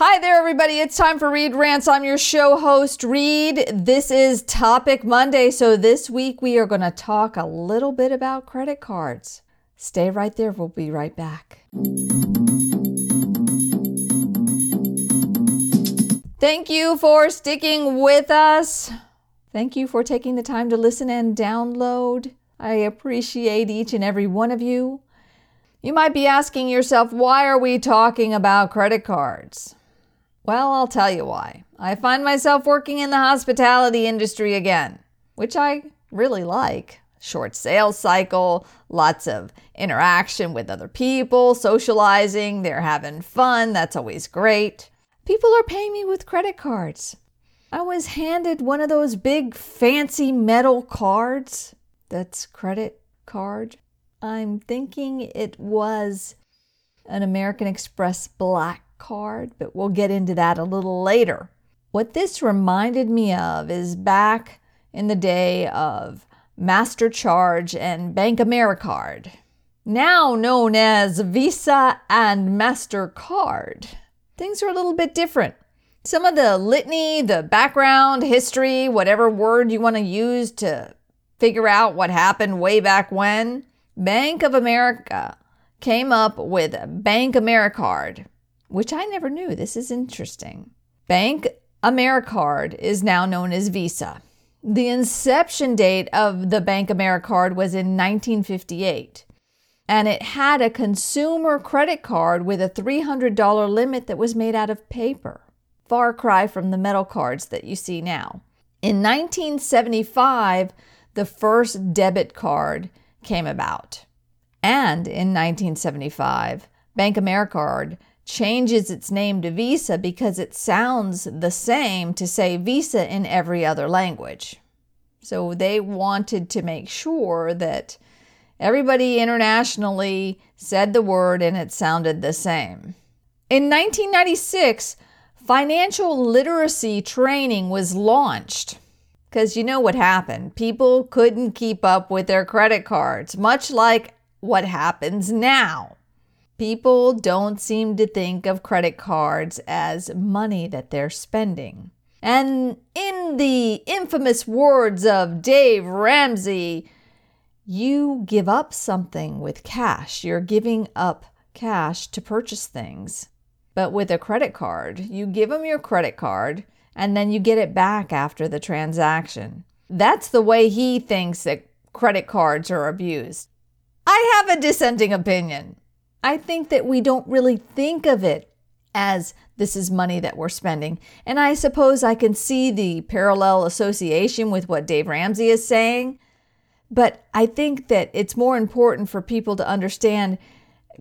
Hi there, everybody. It's time for Ried Rants. I'm your show host, Ried. This is Topic Monday. So, this week we are going to talk a little bit about credit cards. Stay right there. We'll be right back. Thank you for sticking with us. Thank you for taking the time to listen and download. I appreciate each and every one of you. You might be asking yourself, why are we talking about credit cards? Well, I'll tell you why. I find myself working in the hospitality industry again, which I really like. Short sales cycle, lots of interaction with other people, socializing, they're having fun. That's always great. People are paying me with credit cards. I was handed one of those big fancy metal cards that's credit card. I'm thinking it was an American Express Black card, but we'll get into that a little later. What this reminded me of is back in the day of Master Charge and Bank Americard, now known as Visa and MasterCard. Things are a little bit different. Some of the litany, the background, history, whatever word you want to use to figure out what happened way back when, Bank of America came up with Bank Americard which I never knew. This is interesting. Bank Americard is now known as Visa. The inception date of the Bank Americard was in 1958, and it had a consumer credit card with a $300 limit that was made out of paper. Far cry from the metal cards that you see now. In 1975, the first debit card came about. And in 1975, Bank Americard changes its name to Visa because it sounds the same to say Visa in every other language. So they wanted to make sure that everybody internationally said the word and it sounded the same. In 1996, financial literacy training was launched. Because you know what happened? People couldn't keep up with their credit cards, much like what happens now. People don't seem to think of credit cards as money that they're spending. And in the infamous words of Dave Ramsey, you give up something with cash. You're giving up cash to purchase things. But with a credit card, you give them your credit card and then you get it back after the transaction. That's the way he thinks that credit cards are abused. I have a dissenting opinion. I think that we don't really think of it as this is money that we're spending. And I suppose I can see the parallel association with what Dave Ramsey is saying. But I think that it's more important for people to understand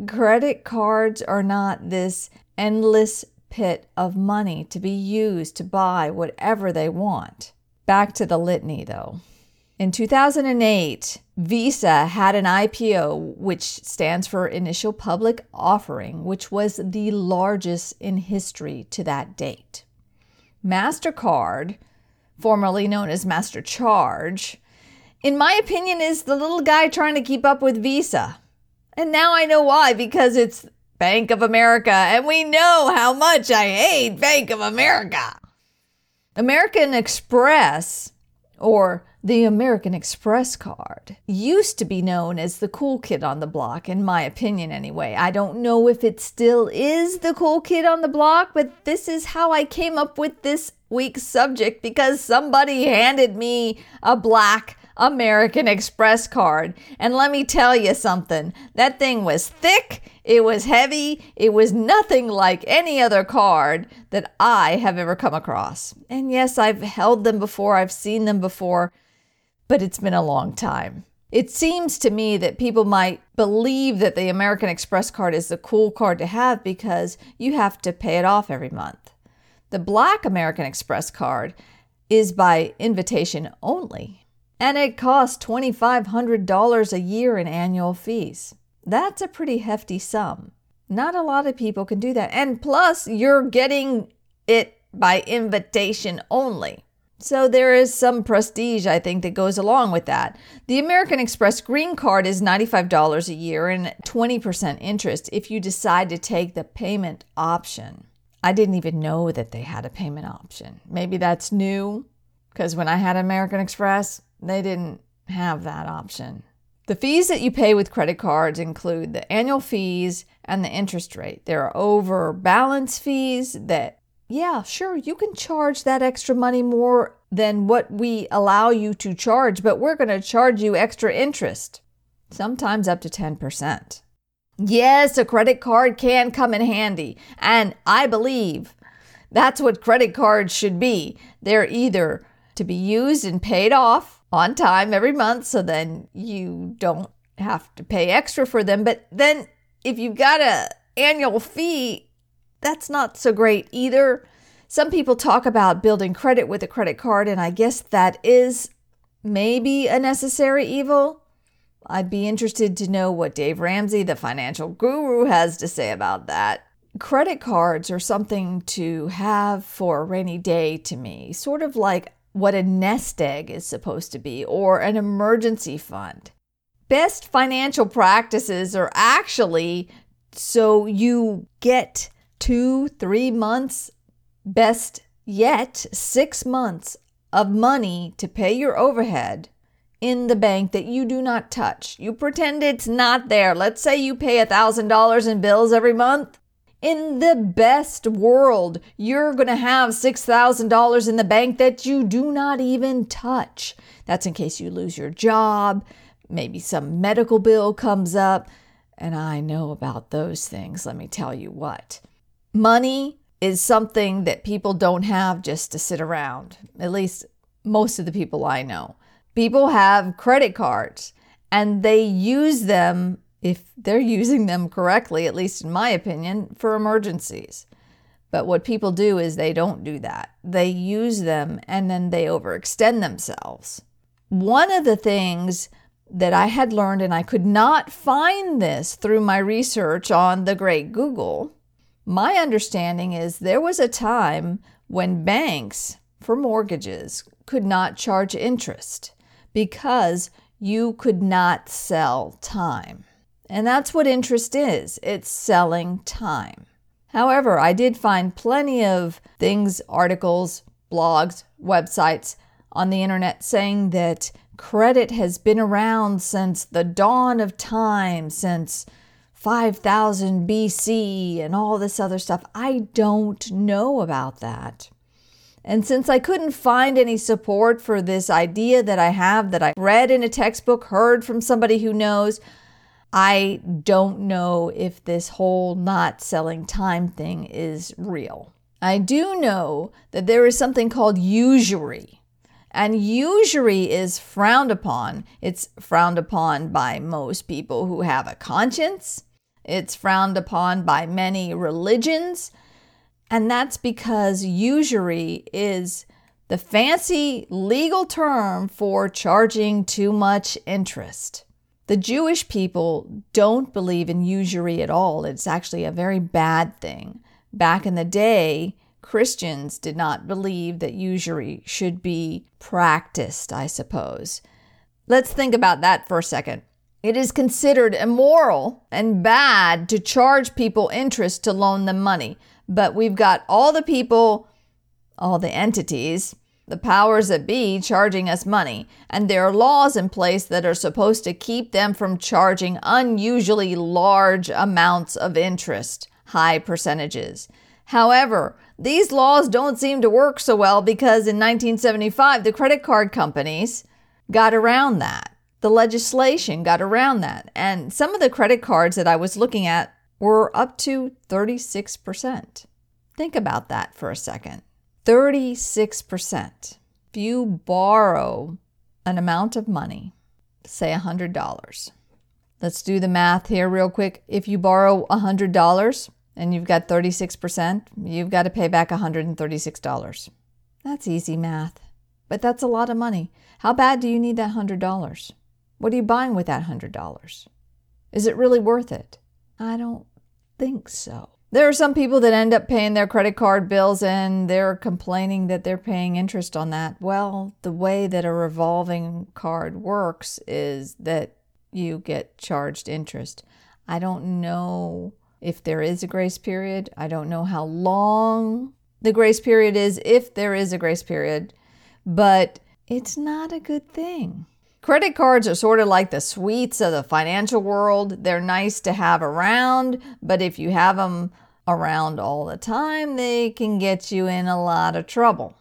credit cards are not this endless pit of money to be used to buy whatever they want. Back to the litany, though. In 2008, Visa had an IPO, which stands for Initial Public Offering, which was the largest in history to that date. MasterCard, formerly known as Master Charge, in my opinion, is the little guy trying to keep up with Visa. And now I know why, because it's Bank of America, and we know how much I hate Bank of America. American Express, or the American Express card used to be known as the cool kid on the block, in my opinion, anyway. I don't know if it still is the cool kid on the block, but this is how I came up with this week's subject because somebody handed me a black American Express card. And let me tell you something that thing was thick, it was heavy, it was nothing like any other card that I have ever come across. And yes, I've held them before, I've seen them before but it's been a long time. It seems to me that people might believe that the American Express card is the cool card to have because you have to pay it off every month. The Black American Express card is by invitation only, and it costs $2,500 a year in annual fees. That's a pretty hefty sum. Not a lot of people can do that. And plus, you're getting it by invitation only. So there is some prestige, I think, that goes along with that. The American Express Green Card is $95 a year and 20% interest if you decide to take the payment option. I didn't even know that they had a payment option. Maybe that's new because when I had American Express, they didn't have that option. The fees that you pay with credit cards include the annual fees and the interest rate. There are over balance fees that, yeah, sure, you can charge that extra money more than what we allow you to charge, but we're going to charge you extra interest, sometimes up to 10%. Yes, a credit card can come in handy, and I believe that's what credit cards should be. They're either to be used and paid off on time every month so then you don't have to pay extra for them, but then if you've got a annual fee, that's not so great either. Some people talk about building credit with a credit card, and I guess that is maybe a necessary evil. I'd be interested to know what Dave Ramsey, the financial guru, has to say about that. Credit cards are something to have for a rainy day to me, sort of like what a nest egg is supposed to be or an emergency fund. Best financial practices are actually so you get two, three months Best yet, six months of money to pay your overhead in the bank that you do not touch. You pretend it's not there. Let's say you pay $1,000 in bills every month. In the best world, you're going to have $6,000 in the bank that you do not even touch. That's in case you lose your job, maybe some medical bill comes up. And I know about those things, let me tell you what. Money is something that people don't have just to sit around. At least most of the people I know. People have credit cards and they use them, if they're using them correctly, at least in my opinion, for emergencies. But what people do is they don't do that. They use them and then they overextend themselves. One of the things that I had learned, and I could not find this through my research on the great Google, my understanding is there was a time when banks for mortgages could not charge interest because you could not sell time. And that's what interest is it's selling time. However, I did find plenty of things, articles, blogs, websites on the internet saying that credit has been around since the dawn of time, since 5000 BC and all this other stuff. I don't know about that. And since I couldn't find any support for this idea that I have that I read in a textbook, heard from somebody who knows, I don't know if this whole not selling time thing is real. I do know that there is something called usury. And usury is frowned upon. It's frowned upon by most people who have a conscience it's frowned upon by many religions, and that's because usury is the fancy legal term for charging too much interest. The Jewish people don't believe in usury at all. It's actually a very bad thing. Back in the day, Christians did not believe that usury should be practiced, I suppose. Let's think about that for a second. It is considered immoral and bad to charge people interest to loan them money. But we've got all the people, all the entities, the powers that be charging us money. And there are laws in place that are supposed to keep them from charging unusually large amounts of interest, high percentages. However, these laws don't seem to work so well because in 1975, the credit card companies got around that the legislation got around that. And some of the credit cards that I was looking at were up to 36%. Think about that for a second 36%. If you borrow an amount of money, say $100, let's do the math here real quick. If you borrow $100 and you've got 36%, you've got to pay back $136. That's easy math, but that's a lot of money. How bad do you need that $100? What are you buying with that $100? Is it really worth it? I don't think so. There are some people that end up paying their credit card bills and they're complaining that they're paying interest on that. Well, the way that a revolving card works is that you get charged interest. I don't know if there is a grace period. I don't know how long the grace period is, if there is a grace period, but it's not a good thing. Credit cards are sort of like the sweets of the financial world. They're nice to have around, but if you have them around all the time, they can get you in a lot of trouble.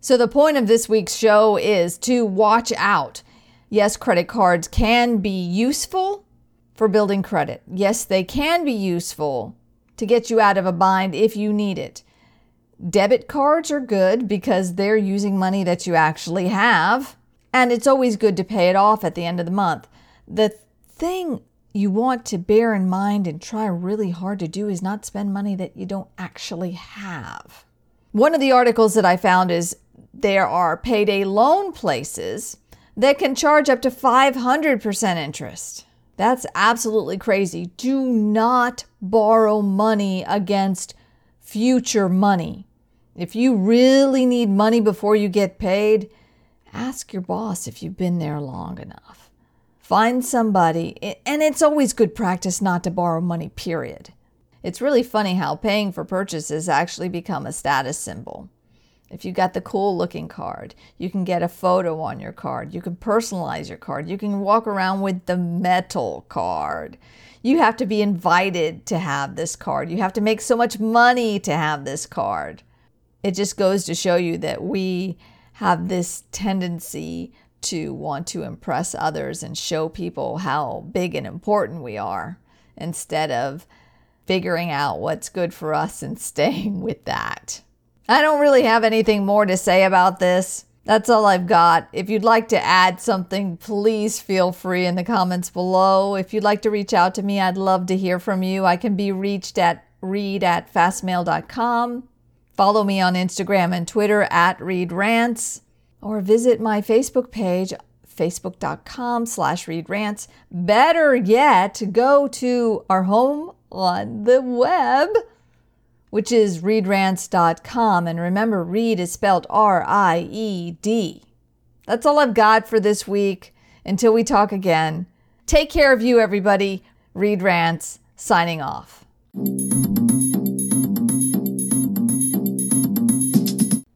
So, the point of this week's show is to watch out. Yes, credit cards can be useful for building credit. Yes, they can be useful to get you out of a bind if you need it. Debit cards are good because they're using money that you actually have, and it's always good to pay it off at the end of the month. The thing you want to bear in mind and try really hard to do is not spend money that you don't actually have. One of the articles that I found is there are payday loan places that can charge up to 500% interest. That's absolutely crazy. Do not borrow money against future money. If you really need money before you get paid, ask your boss if you've been there long enough. Find somebody, and it's always good practice not to borrow money, period. It's really funny how paying for purchases actually become a status symbol. If you've got the cool looking card, you can get a photo on your card. You can personalize your card. You can walk around with the metal card. You have to be invited to have this card. You have to make so much money to have this card. It just goes to show you that we have this tendency to want to impress others and show people how big and important we are instead of figuring out what's good for us and staying with that. I don't really have anything more to say about this. That's all I've got. If you'd like to add something, please feel free in the comments below. If you'd like to reach out to me, I'd love to hear from you. I can be reached at ried at fastmail.com. Follow me on Instagram and Twitter at riedrants or visit my Facebook page, facebook.com slash riedrants. Better yet, go to our home on the web, which is riedrants.com. And remember, Ried is spelled R I E D. That's all I've got for this week. Until we talk again, take care of you, everybody. Ried Rants signing off.